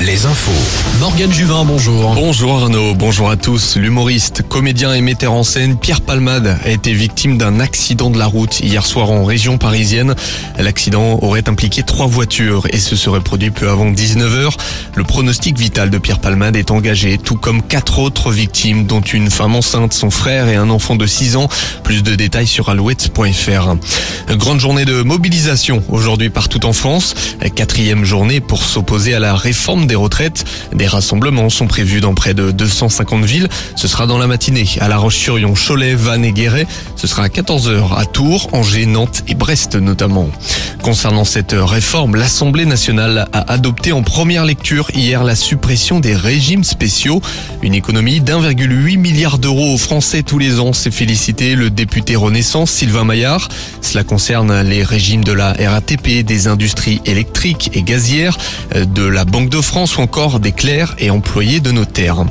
Les infos. Morgane Juvin, bonjour. Bonjour Arnaud, bonjour à tous. L'humoriste, comédien et metteur en scène Pierre Palmade a été victime d'un accident de la route hier soir en région parisienne. L'accident aurait impliqué trois voitures et se serait produit peu avant 19h. Le pronostic vital de Pierre Palmade est engagé, tout comme quatre autres victimes, dont une femme enceinte, son frère et un enfant de 6 ans. Plus de détails sur alouette.fr. Grande journée de mobilisation aujourd'hui partout en France. Quatrième journée pour s'opposer à la réforme des retraites. Des rassemblements sont prévus dans près de 250 villes. Ce sera dans la matinée à La Roche-sur-Yon, Cholet, Vannes et Guéret. Ce sera à 14h à Tours, Angers, Nantes et Brest notamment. Concernant cette réforme, l'Assemblée nationale a adopté en première lecture hier la suppression des régimes spéciaux. Une économie d'1,8 milliard d'euros aux Français tous les ans, s'est félicité le député Renaissance Sylvain Maillard. Cela concerne les régimes de la RATP, des industries électriques et gazières, de la Banque de France ou encore des clercs et employés de notaires.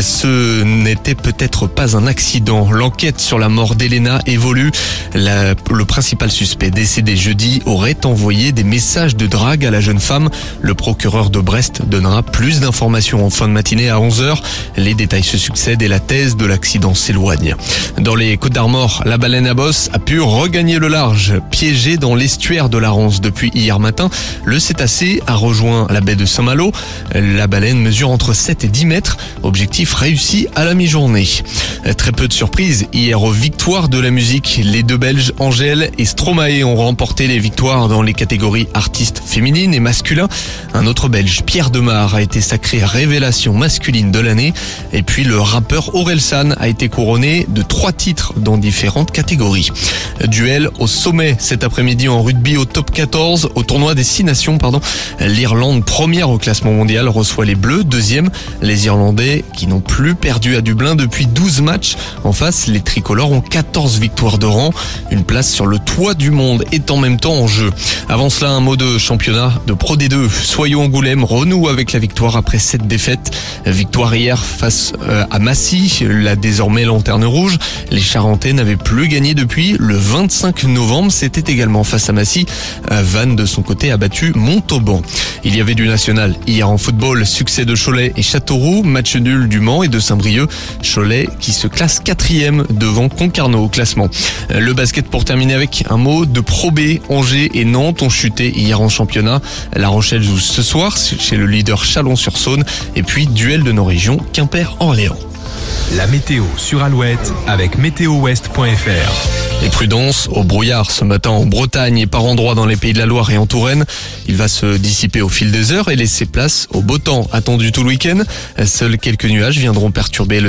Ce n'était peut-être pas un accident. L'enquête sur la mort d'Elena évolue. La- le principal suspect décédé jeudi aurait envoyé des messages de drague à la jeune femme. Le procureur de Brest donnera plus d'informations en fin de matinée à 11h. Les détails se succèdent et la thèse de l'accident s'éloigne. Dans les Côtes d'Armor, la baleine à bosse a pu regagner le large. Piégé dans l'estuaire de la Rance depuis hier matin, le cétacé a rejoint la baie de Saint-Malo. La baleine mesure entre 7 et 10 mètres. Objectif réussi à la mi-journée. Très peu de surprises hier aux victoires de la musique. Les deux Belges, Angèle et Stromae, ont remporté les victoires dans les catégories artistes féminines et masculins. Un autre Belge, Pierre Demar, a été sacré révélation masculine de l'année. Et puis le rappeur Orelsan a été couronné de trois titres dans différentes catégories. Duel au sommet cet après-midi en rugby au top 14 au tournoi des six nations, pardon. L'Irlande première au classement mondial reçoit les Bleus, deuxième. Les Irlandais qui n'ont plus perdu à Dublin depuis 12 matchs. En face, les tricolores ont 14 victoires de rang. Une place sur le toit du monde est en même temps en jeu. Avant cela, un mot de championnat de Pro D2. Soyons Angoulême renoue avec la victoire après cette défaite. Victoire hier face euh, à Massy, la désormais lanterne rouge. Les Charentais n'avaient plus gagné depuis le 25 novembre. C'était également face à Massy. Euh, Vannes, de son côté, a battu Montauban. Il y avait du national hier en football. Succès de Cholet et Châteauroux. Match nul du Mans et de Saint-Brieuc. Cholet qui se classe quatrième devant Concarneau au classement. Euh, Le basket pour terminer avec un mot de Pro B. Angers et Nantes ont chuté hier en championnat. La Rochelle joue ce soir chez le leader Chalon-sur-Saône. Et puis duel de nos régions Quimper-Orléans. La météo sur Alouette avec météowest.fr. Et prudence au brouillard ce matin en Bretagne et par endroits dans les pays de la Loire et en Touraine. Il va se dissiper au fil des heures et laisser place au beau temps attendu tout le week-end. Seuls quelques nuages viendront perturber le